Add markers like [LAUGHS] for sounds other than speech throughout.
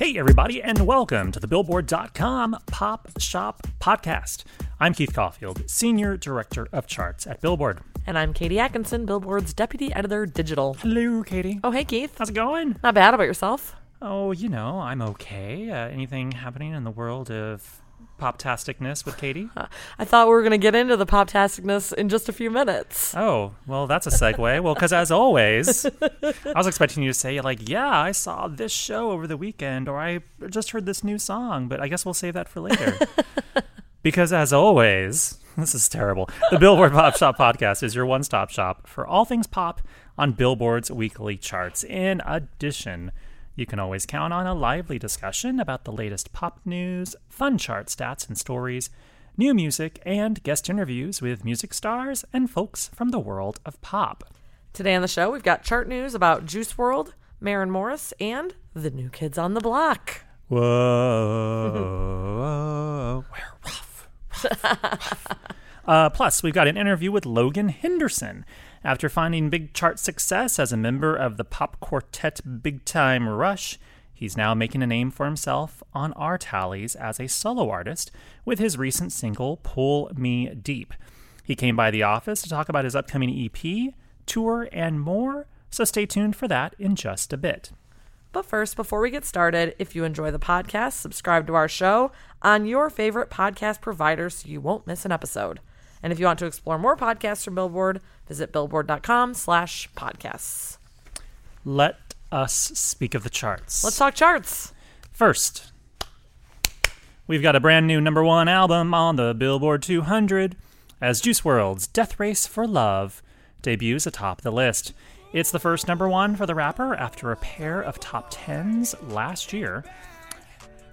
Hey, everybody, and welcome to the Billboard.com Pop Shop Podcast. I'm Keith Caulfield, Senior Director of Charts at Billboard. And I'm Katie Atkinson, Billboard's Deputy Editor Digital. Hello, Katie. Oh, hey, Keith. How's it going? Not bad about yourself. Oh, you know, I'm okay. Uh, anything happening in the world of poptasticness with Katie? [LAUGHS] I thought we were going to get into the poptasticness in just a few minutes. Oh, well, that's a segue. well, because as always, [LAUGHS] I was expecting you to say, like, yeah, I saw this show over the weekend, or I just heard this new song, but I guess we'll save that for later. [LAUGHS] because as always, this is terrible. The Billboard Pop Shop Podcast is your one stop shop for all things pop on Billboard's weekly charts. In addition, you can always count on a lively discussion about the latest pop news, fun chart stats and stories, new music, and guest interviews with music stars and folks from the world of pop. Today on the show, we've got chart news about Juice WRLD, Maren Morris, and the new kids on the block. Whoa, [LAUGHS] we're rough. rough, rough. [LAUGHS] Uh, plus, we've got an interview with Logan Henderson. After finding big chart success as a member of the pop quartet Big Time Rush, he's now making a name for himself on our tallies as a solo artist with his recent single, Pull Me Deep. He came by the office to talk about his upcoming EP, tour, and more, so stay tuned for that in just a bit. But first, before we get started, if you enjoy the podcast, subscribe to our show on your favorite podcast provider so you won't miss an episode. And if you want to explore more podcasts from Billboard, visit billboard.com slash podcasts. Let us speak of the charts. Let's talk charts. First, we've got a brand new number one album on the Billboard 200 as Juice WRLD's Death Race for Love debuts atop the list. It's the first number one for the rapper after a pair of top tens last year.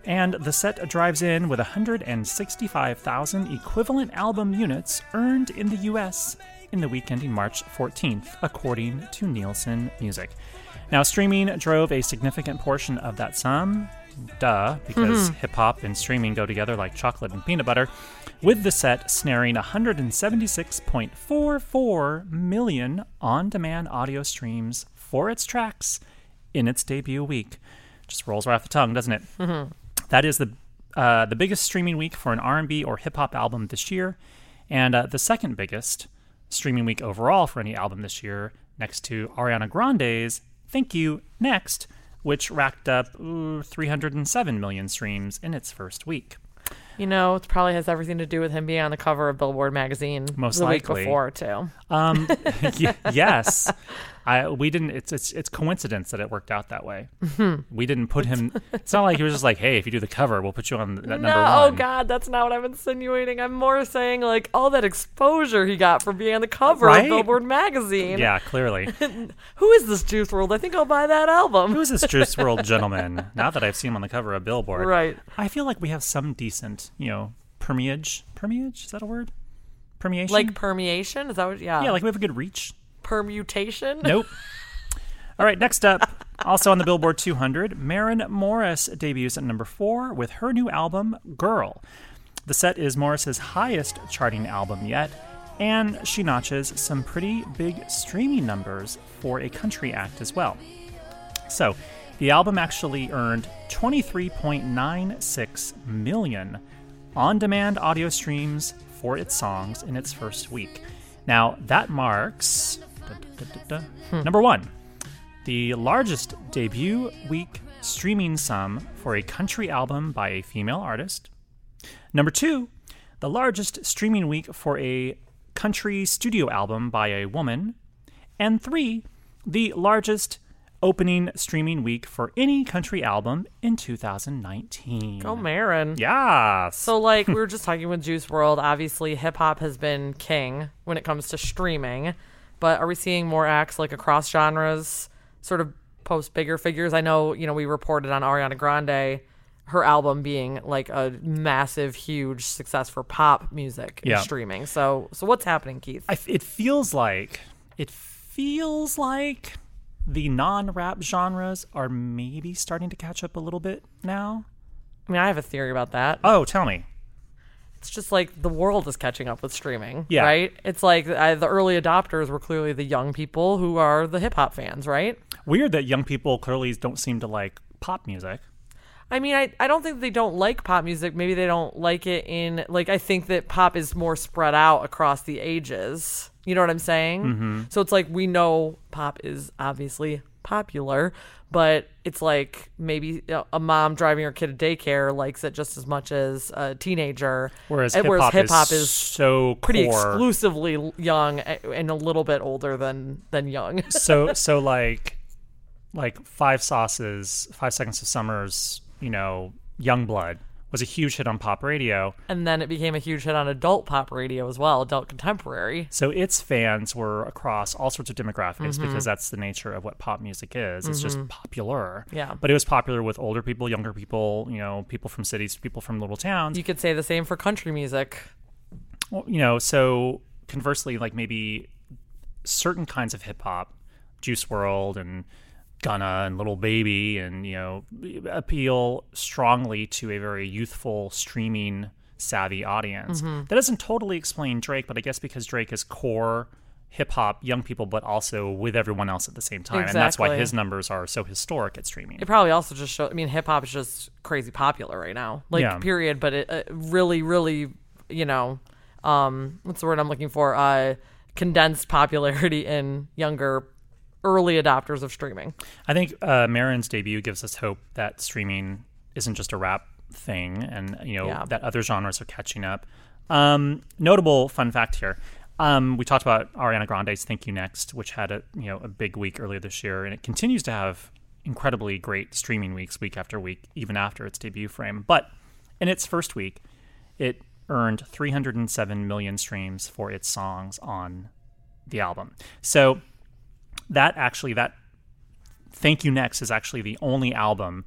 And the set drives in with 165,000 equivalent album units earned in the US in the week ending March 14th, according to Nielsen Music. Now, streaming drove a significant portion of that sum. Duh, because hip hop and streaming go together like chocolate and peanut butter, with the set snaring 176.44 million on demand audio streams for its tracks in its debut week. Just rolls right off the tongue, doesn't it? That is the uh, the biggest streaming week for an R&B or hip hop album this year, and uh, the second biggest streaming week overall for any album this year, next to Ariana Grande's "Thank You Next," which racked up ooh, 307 million streams in its first week. You know, it probably has everything to do with him being on the cover of Billboard magazine Most the likely. week before, too. Um, [LAUGHS] [LAUGHS] y- yes, I we didn't. It's it's it's coincidence that it worked out that way. We didn't put him. It's not like he was just like, hey, if you do the cover, we'll put you on that No, number oh one. God, that's not what I'm insinuating. I'm more saying like all that exposure he got from being on the cover Right? of Billboard magazine. Yeah, clearly. [LAUGHS] Who is this Juice WRLD? I think I'll buy that album. Who's this Juice WRLD gentleman? Now that I've seen him on the cover of Billboard, Right. I feel like we have some decent, you know, permeage. Permeage is that a word? Permeation. like permeation? Is that what? Yeah. yeah, like we have a good reach. permutation. [LAUGHS] Nope. All right, next up, also on the Billboard 200, Maren Morris debuts at number four with her new album, Girl. The set is Morris's highest charting album yet, and she notches some pretty big streaming numbers for a country act as well. So, the album actually earned 23.96 million on demand audio streams for its songs in its first week. Now, that marks da, da, da, da, hmm. number one. the largest debut week streaming sum for a country album by a female artist. Number two, the largest streaming week for a country studio album by a woman. And three, the largest opening streaming week for any country album in 2019. Go Maren. Yes. So, like, we were just talking with Juice WRLD. Obviously, hip hop has been king when it comes to streaming. But are we seeing more acts like across genres sort of post bigger figures? I know, you know, we reported on Ariana Grande, her album being like a massive, huge success for pop music and Yeah. streaming. So, so what's happening, Keith? I it feels like it feels like the non-rap genres are maybe starting to catch up a little bit now. I mean, I have a theory about that. Oh, tell me. It's just like the world is catching up with streaming, Yeah. right? It's like uh, the early adopters were clearly the young people who are the hip hop fans, right? Weird that young people clearly don't seem to like pop music. I mean, I, I don't think they don't like pop music. Maybe they don't like it in like I think that pop is more spread out across the ages. You know what I'm saying? Mm-hmm. So it's like we know pop is obviously popular, but it's like maybe a- mom driving her kid to daycare likes it just as much as a teenager. Whereas hip hop is, is so pretty core. exclusively young and a little bit older than than young. [LAUGHS] so so like like five sauces, five seconds of summers, you know, young blood was a huge hit on pop radio. and then it became a huge hit on adult pop radio as well, adult contemporary. So its fans were across all sorts of demographics Mm-hmm. because that's the nature of what pop music is. It's just popular. Yeah. But it was popular with older people, younger people, you know, people from cities, people from little towns. You could say the same for country music. Well, you know, so conversely, like maybe certain kinds of hip hop, Juice WRLD and Gunna and Lil Baby, and you know, appeal strongly to a very youthful streaming savvy audience. That doesn't totally explain Drake, but I guess because Drake is core hip hop young people, but also with everyone else at the same time, and that's why his numbers are so historic at streaming. It probably also just shows. I mean, hip hop is just crazy popular right now. Like, Yeah. period. But it uh, really, really, you know, um, what's the word I'm looking for? Uh, condensed popularity in younger, early adopters of streaming. I think uh, Maren's debut gives us hope that streaming isn't just a rap thing, and you know Yeah. that other genres are catching up. Um, notable fun fact here: um, we talked about Ariana Grande's "Thank You Next," which had a you know a big week earlier this year, and it continues to have incredibly great streaming weeks, week after week, even after its debut frame. But in its first week, it earned 307 million streams for its songs on the album. So that actually that Thank You Next is actually the only album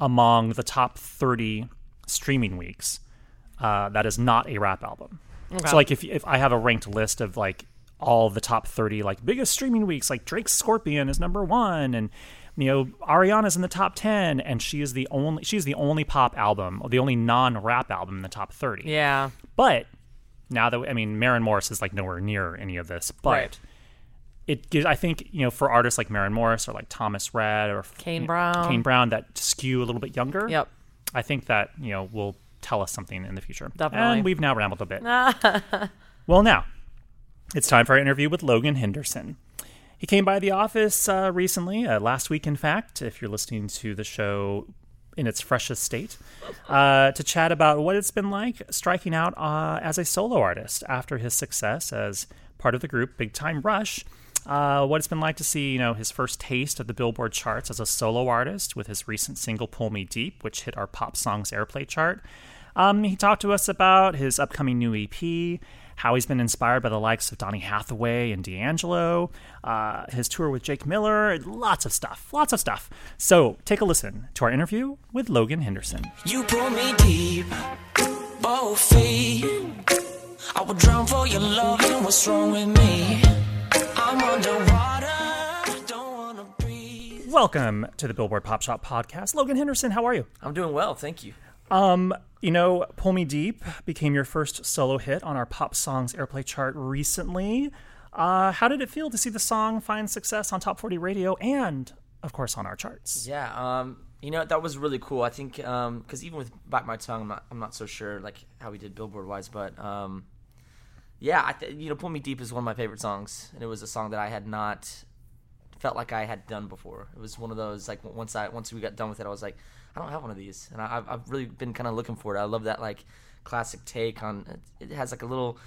among the top 30 streaming weeks uh, that is not a rap album. So like if if I have a ranked list of like all the top 30 like biggest streaming weeks like Drake's Scorpion is number 1 and you know Ariana's in the top 10 and she is the only she's the only pop album the only non-rap album in the top 30. Yeah. But now that I mean, Maren Morris is like nowhere near any of this, but Right. It gives. I think you know for artists like Maren Morris or like Thomas Rhett or Kane Brown. Kane Brown that skew a little bit younger. Yep. I think that you know will tell us something in the future. Definitely. And we've now rambled a bit. [LAUGHS] well, now it's time for our interview with Logan Henderson. He came by the office uh, recently, uh, last week, in fact, if you're listening to the show in its freshest state, uh, to chat about what it's been like striking out uh, as a solo artist after his success as part of the group Big Time Rush. Uh, what it's been like to see, you know, his first taste of the Billboard charts as a solo artist with his recent single "Pull Me Deep," which hit our pop songs airplay chart. Um, he talked to us about his upcoming new EP, how he's been inspired by the likes of Donny Hathaway and D'Angelo, uh, his tour with Jake Miller, lots of stuff, lots of stuff. So take a listen to our interview with Logan Henderson. You pull me deep, both feet. I would drown for your love, and what's wrong with me? Welcome to the Billboard Pop Shop Podcast. Logan Henderson, how are you? I'm doing well, thank you. Um, you know, Pull Me Deep became your first solo hit on our pop songs airplay chart recently. Uh, how did it feel to see the song find success on Top 40 Radio and, of course, on our charts? Yeah, um, you know that was really cool. I think because even with Bite My Tongue, I'm not, I'm not so sure like how we did Billboard wise, but um, yeah, I th- you know, Pull Me Deep is one of my favorite songs, and it was a song that I had not felt like I had done before. It was one of those like once I once we got done with it, I was like, I don't have one of these, and I, I've I've really been kind of looking for it. I love that like classic take on. It has like a little.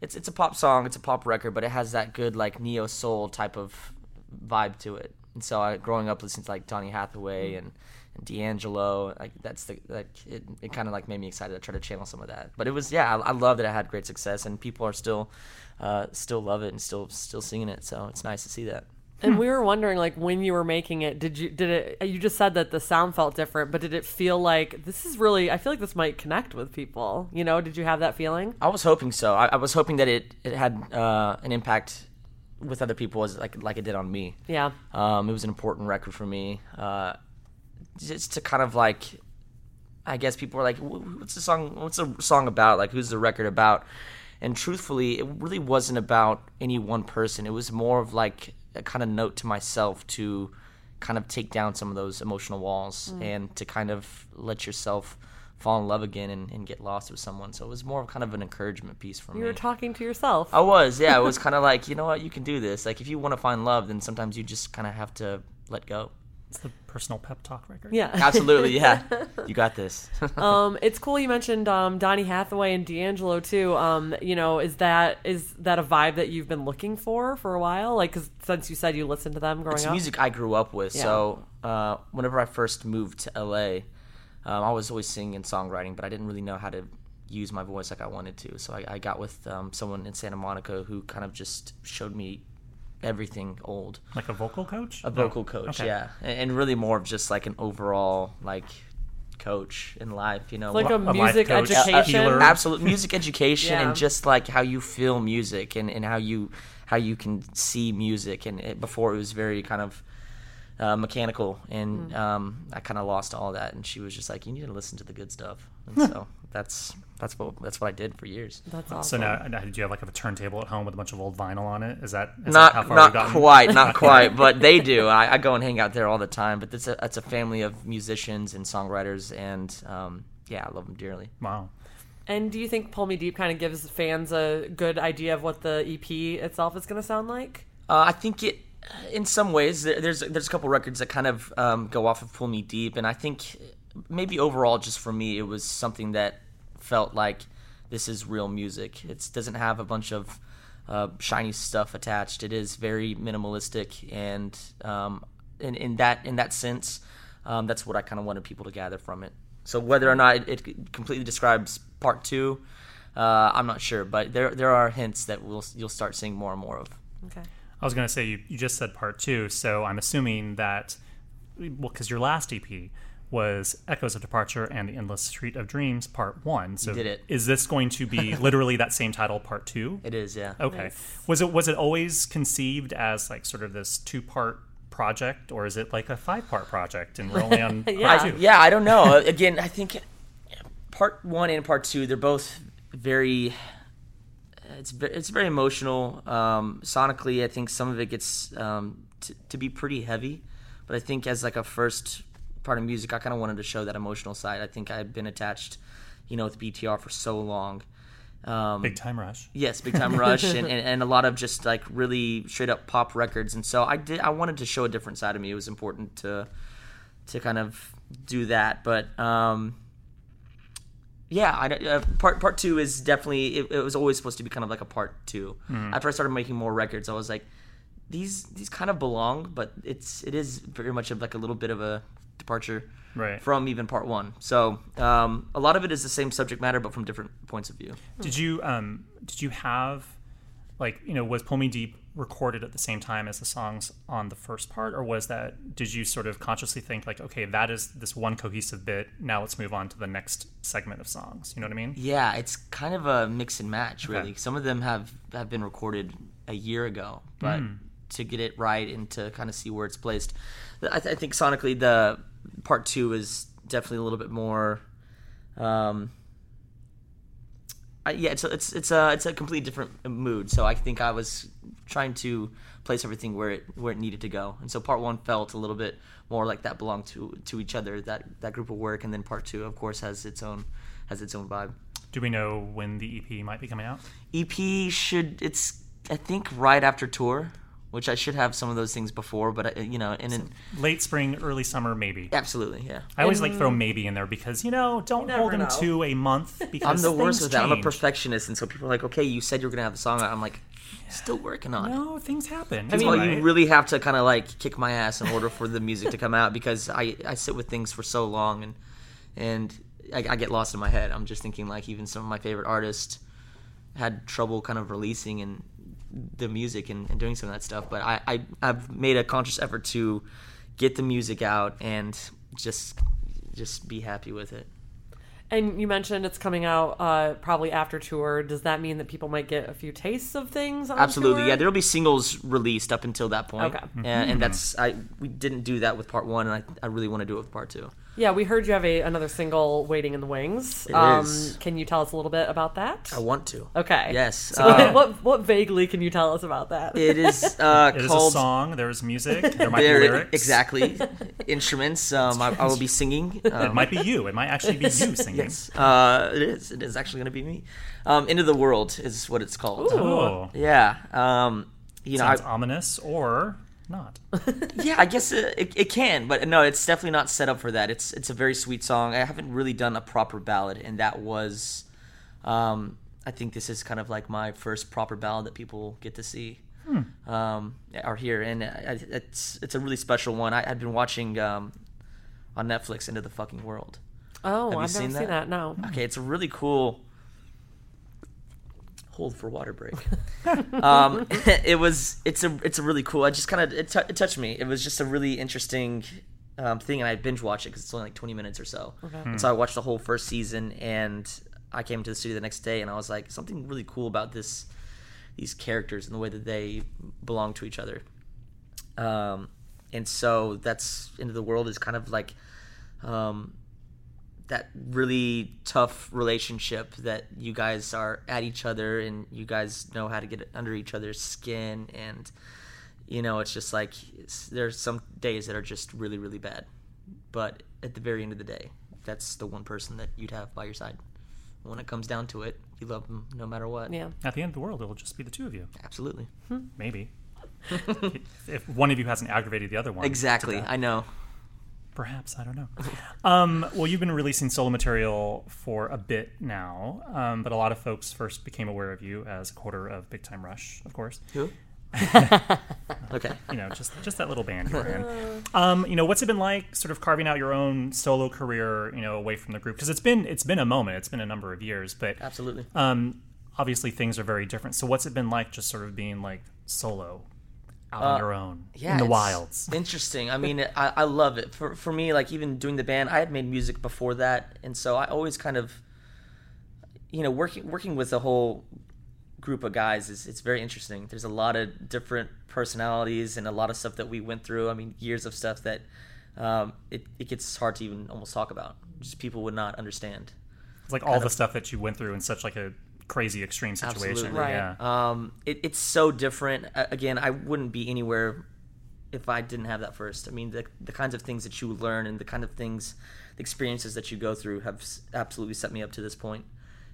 It's it's a pop song, it's a pop record, but it has that good like neo soul type of vibe to it. And so I growing up listening to like Donny Hathaway mm. and and D'Angelo, like that's the like it, it kind of like made me excited to try to channel some of that. But it was yeah, I, I love that it had great success and people are still uh, still love it and still still singing it. So it's nice to see that. And we were wondering, like, when you were making it, did you did it? You just said that the sound felt different, but did it feel like this is really? I feel like this might connect with people. You know, did you have that feeling? I was hoping so. I, I was hoping that it it had uh, an impact with other people as like like it did on me. Yeah. Um, it was an important record for me. Uh, just to kind of like, I guess people were like, "What's the song? What's the song about? Like, who's the record about?" And truthfully, it really wasn't about any one person. It was more of like a kind of note to myself to kind of take down some of those emotional walls Mm. and to kind of let yourself fall in love again and, and get lost with someone. So it was more of kind of an encouragement piece for You me. You were talking to yourself. I was, yeah. It was [LAUGHS] kind of like, you know what, you can do this. Like, if you want to find love, then sometimes you just kind of have to let go. It's the personal pep talk record. Yeah. [LAUGHS] Absolutely, yeah. You got this. [LAUGHS] um, it's cool you mentioned um, Donny Hathaway and D'Angelo too. Um, you know, is that is that a vibe that you've been looking for for a while? Like, 'cause since you said you listened to them growing it's up. music I grew up with. Yeah. So uh, whenever I first moved to LA, um, I was always singing and songwriting, but I didn't really know how to use my voice like I wanted to. So I, I got with um, someone in Santa Monica who kind of just showed me everything old. Like a vocal coach? A vocal coach, Okay. yeah, and, and really more of just like an overall like coach in life. You know, Like What- a music coach, education. healer. absolute music [LAUGHS] education Yeah. and just like how you feel music and, and how you how you can see music and it, before it was very kind of uh, mechanical and Mm. um, I kind of lost all that and she was just like you need to listen to the good stuff and [LAUGHS] so that's that's what that's what I did for years That's awesome. So now, now, did you have like a turntable at home with a bunch of old vinyl on it? Is that is not that how far not quite not [LAUGHS] quite but they do I, I go and hang out there all the time but it's a it's a family of musicians and songwriters and um, yeah I love them dearly Wow. And do you think Pull Me Deep kind of gives fans a good idea of what the EP itself is going to sound like? Uh, I think it, in some ways, there's there's a couple records that kind of um, go off of Pull Me Deep, and I think maybe overall, just for me, it was something that felt like this is real music. It doesn't have a bunch of uh, shiny stuff attached. It is very minimalistic, and um, in in that in that sense, um, that's what I kind of wanted people to gather from it. So whether or not it, it completely describes part two, uh, I'm not sure, but there there are hints that we'll you'll start seeing more and more of. Okay. I was going to say you, you just said part two, so I'm assuming that well, because your last EP was Echoes of Departure and the Endless Street of Dreams part one. So did it. is this going to be [LAUGHS] literally that same title, part two? It is, yeah. Okay. Was it was it always conceived as like sort of this two part project, or is it like a five part project and we're only on [LAUGHS] Yeah. part two? Yeah, I don't know. [LAUGHS] Again, I think part one and part two they're both very. It's it's very emotional. Um, sonically, I think some of it gets um, t- to be pretty heavy, but I think as like a first part of music, I kind of wanted to show that emotional side. I think I had been attached, you know, with BTR for so long. Um, Big time rush. Yes, Big Time Rush and, [LAUGHS] and, and a lot of just like really straight up pop records. And so I did I wanted to show a different side of me. It was important to to kind of do that. But um yeah, I, uh, part part two is definitely it, it was always supposed to be kind of like a part 2 After I started making more records, I was like, these these kind of belong, but it's it is very much of like a little bit of a departure Right. from even part one. So um, a lot of it is the same subject matter, but from different points of view. Did you um did you have like you know was Pull Me Deep recorded at the same time as the songs on the first part, or was that did you sort of consciously think like okay that is this one cohesive bit now let's move on to the next segment of songs? You know what I mean? Yeah, it's kind of a mix and match, really. Okay. Some of them have have been recorded a year ago, but to get it right and to kind of see where it's placed, I, th- I think sonically the part two is definitely a little bit more. Um, I, yeah, it's a, it's it's a it's a completely different mood. So I think I was trying to place everything where it where it needed to go, and so part one felt a little bit more like that belonged to to each other that that group of work, and then part two, of course, has its own has its own vibe. Do we know when the EP might be coming out? EP should it's I think right after tour which I should have some of those things before, but I, you know, and in, Late spring, early summer, maybe. absolutely, yeah. I always like mm. throw maybe in there because you know don't never hold them know. to a month [LAUGHS] because I'm the worst with that. I'm a change. perfectionist, and so people are like, "Okay, you said you're gonna have the song." out." I'm like, still working on it. No, things happen. I It's mean, all right. you really have to kind of like kick my ass in order for the music to come out because I, I sit with things for so long and and I, I get lost in my head. I'm just thinking like even some of my favorite artists had trouble kind of releasing and the music and, and doing some of that stuff. But I, I I've made a conscious effort to get the music out and just just be happy with it. And you mentioned it's coming out uh, probably after tour. Does that mean that people might get a few tastes of things? On Absolutely, tour? yeah. There'll be singles released up until that point, Okay. and, and that's I we didn't do that with part one, and I, I really want to do it with part two. Yeah, we heard you have a another single waiting in the wings. It um, is. Can you tell us a little bit about that? I want to. Okay. Yes. So uh, what what vaguely can you tell us about that? it is [LAUGHS] uh, It is a called. song. There's music. There might there- be lyrics. exactly [LAUGHS] instruments. Um, I, I will be singing. It Um, might be you. It might actually be [LAUGHS] you singing. yes, uh, it is. It is actually going to be me. Um, Into the world is what it's called. Oh, Yeah. Um, you know, I, sounds ominous or not. [LAUGHS] yeah, I guess it, it, it can, but no, it's definitely not set up for that. It's it's a very sweet song. I haven't really done a proper ballad, and that was, um, I think this is kind of like my first proper ballad that people get to see, um, or hear, and I, it's it's a really special one. I, I've been watching um, on Netflix End of the Fucking World. Oh, you I've seen never seen that? that. No. Okay, it's a really cool. Hold for water break. [LAUGHS] um, [LAUGHS] it was. It's a. It's a really cool. I just kind of. It, tou- it touched me. It was just a really interesting um, thing, and I binge watched it because it's only like twenty minutes or so. And so I watched the whole first season, and I came to the studio the next day, and I was like, something really cool about this. These characters and the way that they belong to each other. Um, and so that's into the world is kind of like um, that really tough relationship that you guys are at each other and you guys know how to get under each other's skin and you know it's just like it's, there's some days that are just really really bad but at the very end of the day that's the one person that you'd have by your side when it comes down to it you love them no matter what Yeah. At the end of the world, it'll just be the two of you. absolutely hmm. Maybe. [LAUGHS] if one of you hasn't aggravated the other one. exactly i know Perhaps I don't know. Um, well, you've been releasing solo material for a bit now, um, but a lot of folks first became aware of you as a quarter of Big Time Rush, of course. who [LAUGHS] okay You know, just just that little band you were in. [LAUGHS] Um, you know, what's it been like, sort of carving out your own solo career, you know, away from the group? Because it's been it's been a moment, it's been a number of years, but absolutely um, obviously things are very different. So, what's it been like, just sort of being like solo, out on your own, Uh, yeah, in the wilds? [LAUGHS] Interesting. I mean, I, I love it. For for me, like even doing the band, I had made music before that, and so I always kind of, you know, working working with a whole group of guys is it's very interesting. There's a lot of different personalities and a lot of stuff that we went through. I mean, years of stuff that um, it it gets hard to even almost talk about. Just people would not understand. It's like all the stuff that you went through in such like a crazy extreme situation. Absolutely. Right. Yeah. Um, it, it's so different. Again, I wouldn't be anywhere if I didn't have that first. I mean, the, the kinds of things that you learn and the kind of things, the experiences that you go through have absolutely set me up to this point.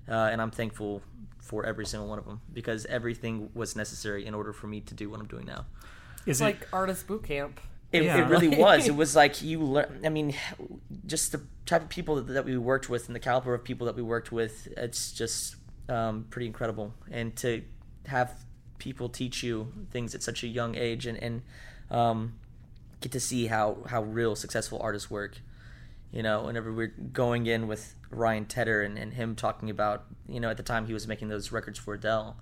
Uh, and I'm thankful for every single one of them because everything was necessary in order for me to do what I'm doing now. Is It's it like artist boot camp. It, Yeah. it really [LAUGHS] was. It was like you learn. I mean, just the type of people that, that we worked with and the caliber of people that we worked with. It's just um, pretty incredible. And to have people teach you things at such a young age and and um, get to see how how real successful artists work. You know, whenever we're going in with Ryan Tedder and, and him talking about, you know, at the time he was making those records for Adele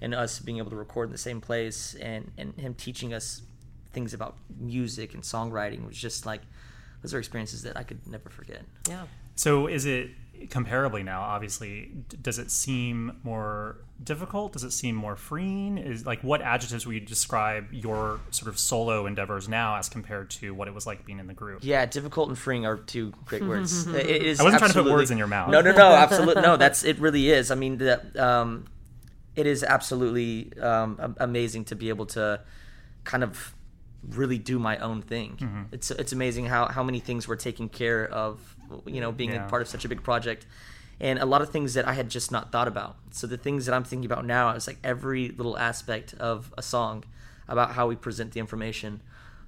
and us being able to record in the same place and, and him teaching us things about music and songwriting was just like, those are experiences that I could never forget. Yeah. so? Is it comparably now? Obviously, does it seem more difficult? Does it seem more freeing? Is like what adjectives would you describe your sort of solo endeavors now as compared to what it was like being in the group? Yeah, difficult and freeing are two great words. [LAUGHS] It it is I wasn't trying to put words in your mouth. No, no, no, [LAUGHS] absolutely no. That's it. Really is. I mean, that um, it is absolutely um, amazing to be able to kind of really do my own thing. Mm-hmm. It's it's amazing how how many things were taken care of. You know, being Yeah. a part of such a big project. And a lot of things that I had just not thought about. So the things that I'm thinking about now, it's like every little aspect of a song, about how we present the information,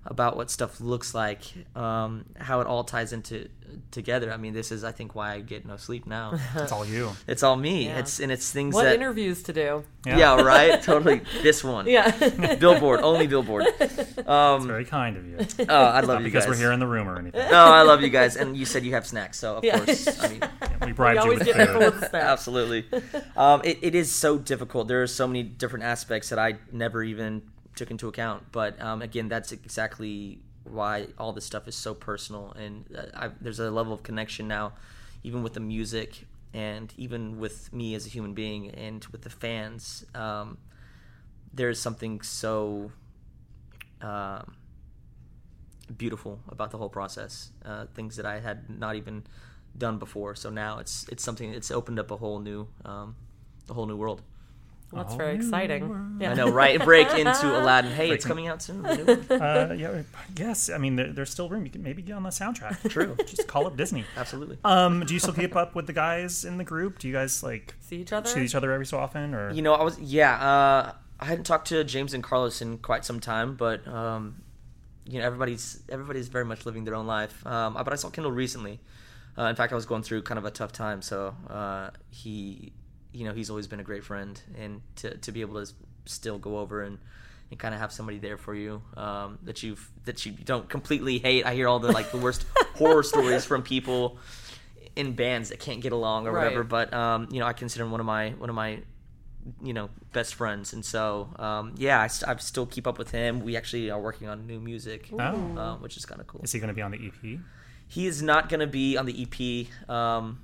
about what stuff looks like, um, how it all ties into together. I mean, this is I think why I get no sleep now. [LAUGHS] It's all you. it's all me. Yeah. It's and it's things What that interviews to do? yeah. right [LAUGHS] totally this one Yeah. [LAUGHS] billboard only billboard. Um, Very kind of you. oh, I love Not you because guys. we're here in the room or anything. No, I love you guys, and you said you have snacks, so of Yeah. course, I mean, We We bribed you with get food. with snacks. absolutely. Um, it, it is so difficult. There are so many different aspects that I never even took into account. But um, again, that's exactly why all this stuff is so personal, and uh, I, there's a level of connection now, even with the music, and even with me as a human being, and with the fans. Um, there's something so. Um, beautiful about the whole process. Uh, things that I had not even done before. So now it's it's something. It's opened up a whole new, um, a whole new world. That's very exciting. Yeah. I know, right? Break into [LAUGHS] Aladdin. Hey, it's Breaking- coming out soon. the new one. Uh, yeah, yes. I mean, there, there's still room. You can maybe get on the soundtrack. [LAUGHS] True. Just call up Disney. Absolutely. Um, do you still keep up with the guys in the group? Do you guys like See each other? see each other every so often, or You know, I was yeah. Uh, I hadn't talked to James and Carlos in quite some time, but um, you know, everybody's everybody's very much living their own life. Um, but I saw Kendall recently. Uh, in fact, I was going through kind of a tough time, so uh, he, you know, he's always been a great friend, and to to be able to still go over and. And kind of have somebody there for you um, that you that you don't completely hate. I hear all the like the worst [LAUGHS] horror stories from people in bands that can't get along or whatever. But um, you know, I consider him one of my one of my you know best friends, and so um, yeah, I, st- I still keep up with him. We actually are working on new music, Oh. um, which is kind of cool. is he going to be on the EP? He is not going to be on the EP, um,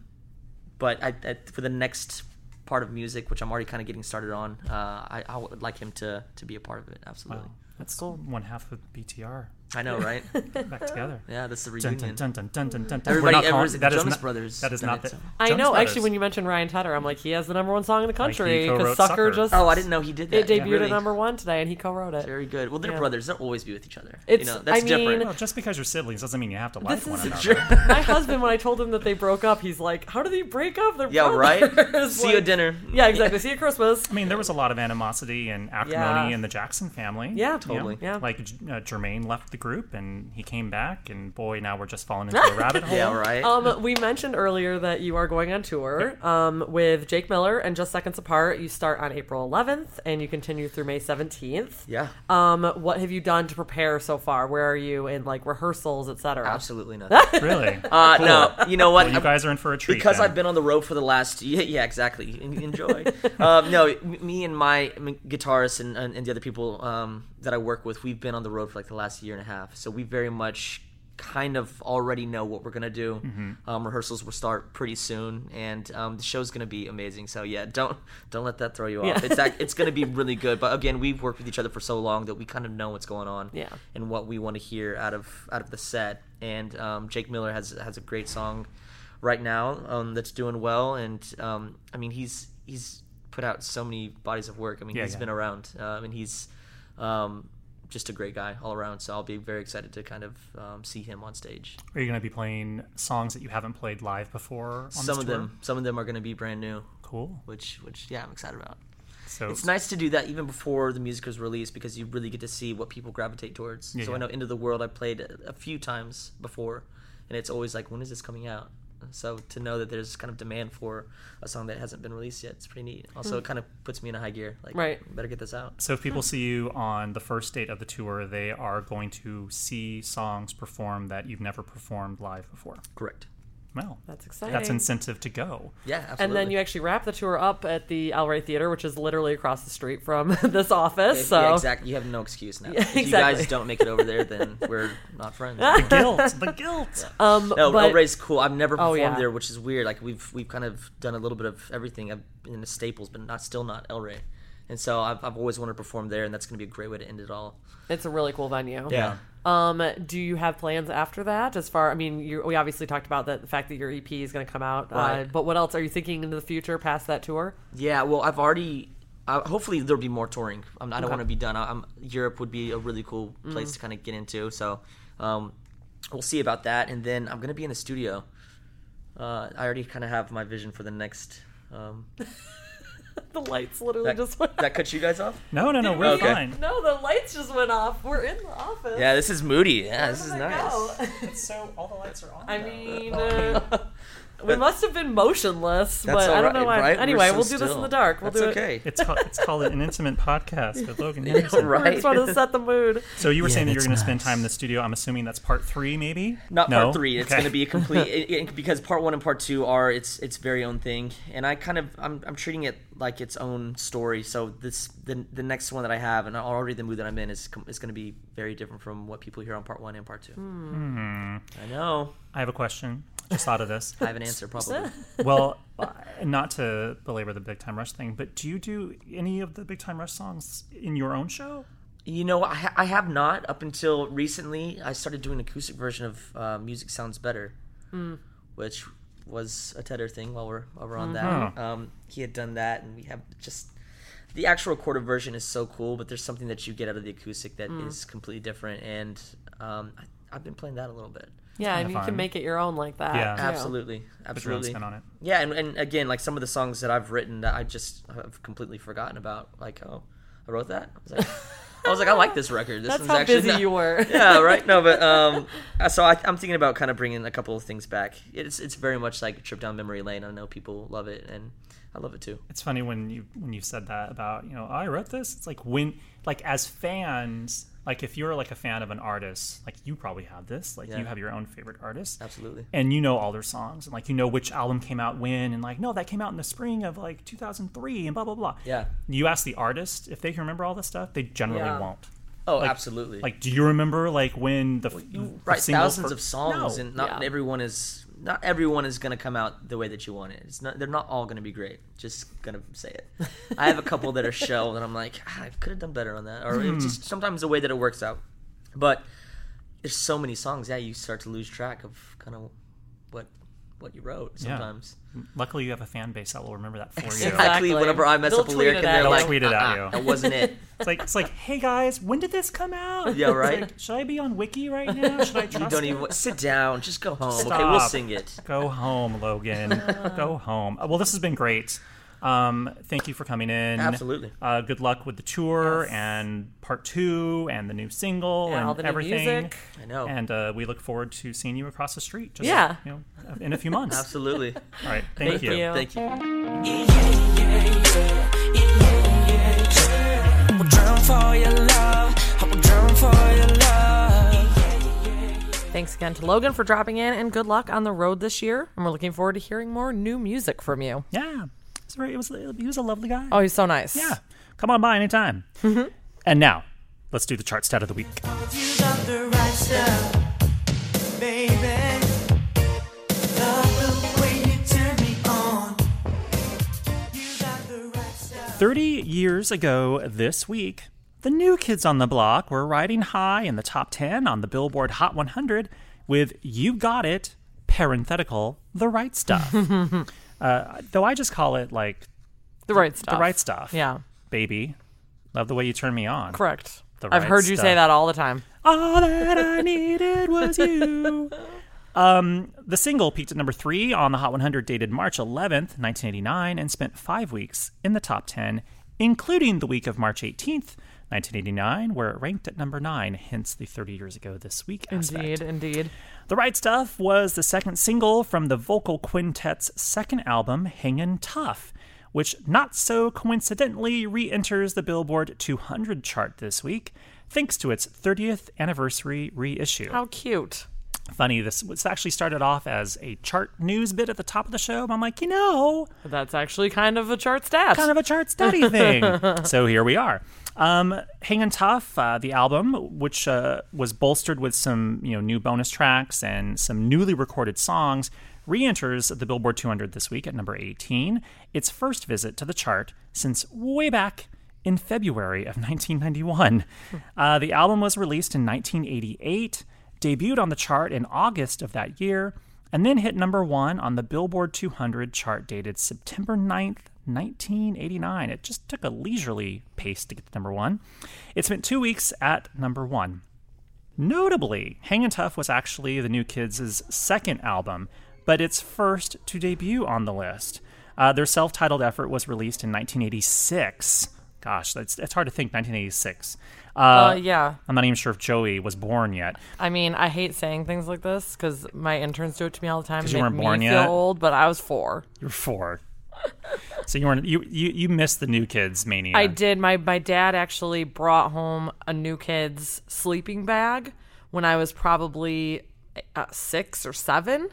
but I, I, for the next part of music, which I'm already kind of getting started on, uh, I, I would like him to to be a part of it. Absolutely, Wow, that's cool. One half of BTR I know, right? [LAUGHS] back together. yeah, that's the Dun, reunion. dun, dun, dun, dun, dun, dun. Everybody We're not ever calling- that the is Jonas not- Brothers That is not the. so- I know. Brothers. Actually, when you mentioned Ryan Tedder, I'm like, he has the number one song in the country co-wrote because Sucker Sucker. just Oh, I didn't know he did that. it debuted Really? at number one today, and he co-wrote it. Very good. Well, they're Yeah. brothers. They'll always be with each other. It's- you know, that's I mean- different. Well, just because you're siblings doesn't mean you have to like This one is another. My husband, when I told him that they broke up, he's like, "How do they break up? They're Yeah, right. brothers." [LAUGHS] See you at dinner. Yeah, exactly. See you at Christmas. I mean, there was a lot of animosity and acrimony in the Jackson family. Yeah. Totally. Yeah. Like uh, Jermaine left the group and he came back, and boy, now we're just falling into a [LAUGHS] rabbit hole. Yeah, right. Um, we mentioned earlier that you are going on tour um, with Jake Miller and Just Seconds Apart. You start on April 11th and you continue through May 17th. yeah, Um, what have you done to prepare so far? Where are you in like rehearsals, etc.? absolutely [LAUGHS] nothing. Really? Uh, no, you know what? Well, you guys are in for a treat. because then. I've been on the road for the last [LAUGHS] yeah, yeah exactly enjoy um, no me and my guitarist and, and, and the other people um, that I work with we've been on the road for like the last year and a half so we very much kind of already know what we're gonna do um, rehearsals will start pretty soon and um, the show's gonna be amazing so yeah don't don't let that throw you off Yeah. it's ac- it's gonna be [LAUGHS] really good but again we've worked with each other for so long that we kind of know what's going on Yeah. and what we want to hear out of out of the set. And um, Jake Miller has has a great song right now um, that's doing well. And um, I mean, he's he's put out so many bodies of work. I mean, Yeah, he's yeah. been around, I mean, he's um, just a great guy all around. So I'll be very excited to kind of um, see him on stage. Are you going to be playing songs that you haven't played live before? On some of tour? them, some of them are going to be brand new, Cool. which which yeah, I'm excited about. So It's nice to do that even before the music is released because you really get to see what people gravitate towards. Yeah, so yeah. I know Into the World I played a, a few times before, and it's always like, when is this coming out? So to know that there's kind of demand for a song that hasn't been released yet, it's pretty neat. Also, hmm. it kind of puts me in a high gear. Like, Right. better get this out. So if people hmm. see you on the first date of the tour, they are going to see songs performed that you've never performed live before. Correct. Well, That's exciting. that's incentive to go. Yeah, absolutely. and then you actually wrap the tour up at the El Rey Theater, which is literally across the street from [LAUGHS] this office. Yeah, so yeah, exactly. You have no excuse now. [LAUGHS] Yeah, if you guys don't make it over there, then [LAUGHS] we're not friends. The guilt, the guilt. Um, No, but, El Rey's cool. I've never Oh, performed yeah. there, which is weird. Like we've we've kind of done a little bit of everything. I've been in the Staples, but not still not El Rey. And so I've, I've always wanted to perform there, and that's going to be a great way to end it all. it's a really cool venue. Yeah. Um, do you have plans after that? As far, I mean, you, we obviously talked about the, the fact that your EP is going to come out. Uh, but what else are you thinking into the future past that tour? Yeah. Well, I've already. Uh, hopefully there'll be more touring. I'm, I don't Okay. want to be done. I'm, Europe would be a really cool place to kind of get into. So um, we'll see about that. And then I'm going to be in the studio. Uh, I already kind of have my vision for the next. Um, [LAUGHS] [LAUGHS] the lights literally That, just went. that cut you guys off? No, no, no, we're Okay. fine. No, the lights just went off. We're in the office. Yeah, this is moody. Yeah, Where this is did nice. [LAUGHS] go? So all the lights are on. I mean, uh, we must have been motionless, That's but I don't know why. right, right? Anyway, so we'll do this in the dark. We'll That's do okay. It's called, it's called an intimate podcast with Logan [LAUGHS] Yeah, Henderson. it. I right. just wanted to set the mood. So you were saying that you're that's going to spend time in the studio. I'm assuming that's part three, maybe. Not No? part three. It's Okay. going to be a [LAUGHS] complete it, it- because part one and part two are its its very own thing, and I kind of I'm, I'm treating it like its own story. So this the the next one that I have, and already the mood that I'm in is is going to be very different from what people hear on part one and part two. Hmm. I know. I have a question. Just thought of this. I have an answer probably. [LAUGHS] well, uh, not to belabor the Big Time Rush thing, but do you do any of the Big Time Rush songs in your own show? You know, I, ha- I have not up until recently. I started doing an acoustic version of uh, "Music Sounds Better," which was a Tedder thing. While we're while we're on that, um, he had done that, and we have just the actual recorded version is so cool. But there's something that you get out of the acoustic that is completely different, and um, I, I've been playing that a little bit. Yeah, and you fun. can make it your own like that. Yeah. too. Absolutely, Put your own absolutely. spin on it. Yeah, and, and again, like some of the songs that I've written that I just have completely forgotten about. Like, oh, I wrote that. I was like, [LAUGHS] I was like, I like this record. This That's one's how actually busy not- you were. [LAUGHS] yeah, right. No, but [LAUGHS] um, uh, so I, I'm thinking about kind of bringing a couple of things back. It's it's very much like a trip down memory lane. I know people love it, and I love it too. It's funny when you when you said that about you know I wrote this. It's like when like as fans, like if you're like a fan of an artist, like you probably have this. Like Yeah. you have your own favorite artist, Absolutely. and you know all their songs, and like you know which album came out when, and like no, that came out in the spring of like 2003, and blah blah blah. Yeah. You ask the artist if they can remember all this stuff, they generally Yeah. won't. Oh, Like- absolutely. Like, do you remember like when the, the you write single thousands fir- of songs, No. and not Yeah. everyone is not everyone is gonna come out the way that you want it. It's not. They're not all gonna be great. Just gonna say it. I have a couple that are [LAUGHS] shell, and I'm like, ah, I could have done better on that, or it's just sometimes the way that it works out. But there's so many songs. Yeah, you start to lose track of kind of what what you wrote Yeah. sometimes. Luckily, you have a fan base that will remember that for you. Exactly. Exactly. Whenever I mess They'll up a lyric, it and they're like, They'll tweet it at "Uh-uh, you." That wasn't it. [LAUGHS] It's like it's like, hey guys, when did this come out? Yeah, right? like, should I be on Wiki right now? Should I [LAUGHS] trust You don't it? even sit down. Just go home. Okay, we'll sing it. Go home, Logan. [LAUGHS] Go home. Uh, Well, this has been great. Um, thank you for coming in. Absolutely. Uh, good luck with the tour Yes. and part two and the new single Yeah, and all the new everything. music. I know. And uh, we look forward to seeing you across the street. Just, Yeah. You know, in a few months. Absolutely. [LAUGHS] All right. Thank, Thank you. Thank you. I will drown for your love. I will drown for your love. Thanks again to Logan for dropping in, and good luck on the road this year. And we're looking forward to hearing more new music from you. Yeah. It's very, it was, he was a lovely guy. Oh, he's so nice. Yeah. Come on by anytime. Mm-hmm. and now, let's do the chart stat of the week. You got the right stuff, baby. Love the way you turn me on. You got the right stuff. 30 years ago this week, the new kids on the block were riding high in the top 10 on the Billboard Hot 100 with You Got It, parenthetical, the right stuff. [LAUGHS] uh, though I just call it like The right stuff. the right stuff. Yeah. Baby, love the way you turn me on. Correct. The I've right heard you say that all the time. All that I needed was you. [LAUGHS] Um, the single peaked at number three on the Hot 100 dated March 11th, 1989, and spent five weeks in the top 10, including the week of March 18th, 1989, where it ranked at number nine, hence the 30 years ago this week aspect. Indeed, indeed. The Right Stuff was the second single from the vocal quintet's second album, Hangin' Tough, which not so coincidentally re enters the Billboard 200 chart this week, thanks to its 30th anniversary reissue. How cute. Funny, this was actually started off as a chart news bit at the top of the show. I'm like, you know, That's actually kind of a chart stat. kind of a chart study [LAUGHS] thing. so here we are. Um, Hangin' Tough, uh, the album, which uh, was bolstered with some you know new bonus tracks and some newly recorded songs, re-enters the Billboard 200 this week at number 18. Its first visit to the chart since way back in February of 1991. Uh, the album was released in 1988, debuted on the chart in August of that year, and then hit number one on the Billboard 200 chart dated September 9th, 1989. It just took a leisurely pace to get to number one. It spent two weeks at number one. Notably, Hangin' Tough was actually the New Kids' second album, but its first to debut on the list. Uh, their self titled effort was released in 1986. Gosh, that's, it's hard to think 1986. Uh, Uh, yeah. I'm not even sure if Joey was born yet. I mean, I hate saying things like this because my interns do it to me all the time. you weren't born yet? old, but I was four. You're four. so you weren't you, you you missed the new kids mania. I did. My my dad actually brought home a new kid's sleeping bag when I was probably uh, six or seven,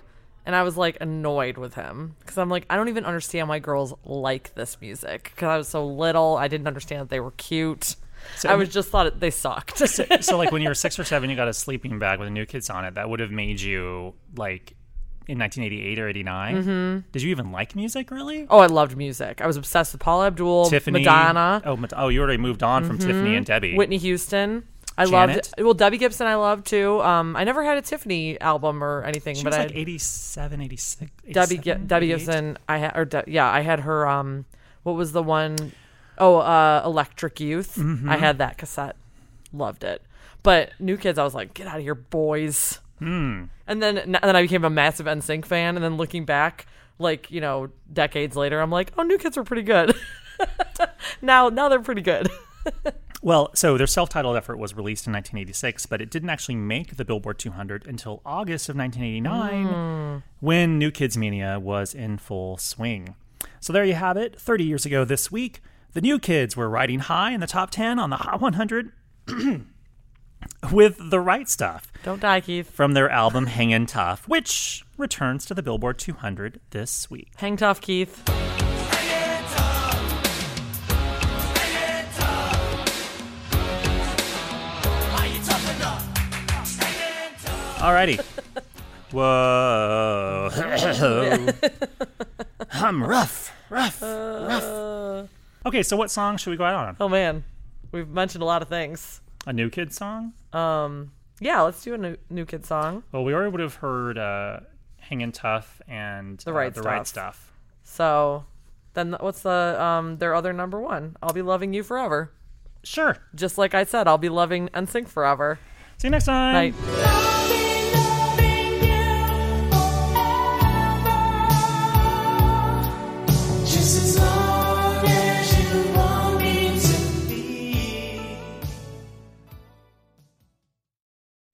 and I was like annoyed with him because I'm like I don't even understand why girls like this music because I was so little. I didn't understand that they were cute. So- I was just thought it, they sucked. [LAUGHS] so like when you were six or seven, you got a sleeping bag with new kids on it. That would have made you like in 1988 or 89. Mm-hmm. Did you even like music really? oh, I loved music. I was obsessed with Paula Abdul, Tiffany, Madonna, Oh, oh, you already moved on from Tiffany and Debbie. Whitney Houston. I Janet? loved well Debbie Gibson. I loved too. Um, I never had a Tiffany album or anything, She but was I like 87, 86. Debbie 87, Debbie Gibson. I had or De- yeah, I had her. Um, what was the one oh uh, Electric Youth. Mm-hmm. I had that cassette. Loved it. But New Kids, I was like, get out of here, boys. Hmm. And then and then I became a massive NSYNC fan. And then looking back, like you know, decades later, I'm like, oh, New Kids were pretty good. [LAUGHS] now now they're pretty good. [LAUGHS] Well, so their self-titled effort was released in 1986, but it didn't actually make the Billboard 200 until August of 1989, hmm. when New Kids Mania was in full swing. So there you have it. 30 years ago this week, the New Kids were riding high in the top 10 on the Hot 100 [CLEARS THROAT] with the right stuff Don't die, Keith. from their album Hangin' Tough, which returns to the Billboard 200 this week. Hang tough, Keith. Alrighty. [LAUGHS] Whoa. [LAUGHS] I'm rough, rough, rough. Okay, so what song should we go out on? Oh man, we've mentioned a lot of things. A new kid song? Um, yeah, let's do a new, new kid song. Well, we already would have heard uh, Hangin' Tough and The uh, Right the right Stuff. stuff. So then what's the um their other number one? I'll be loving you forever. Sure. Just like I said, I'll be loving NSYNC forever. See you next time. Night.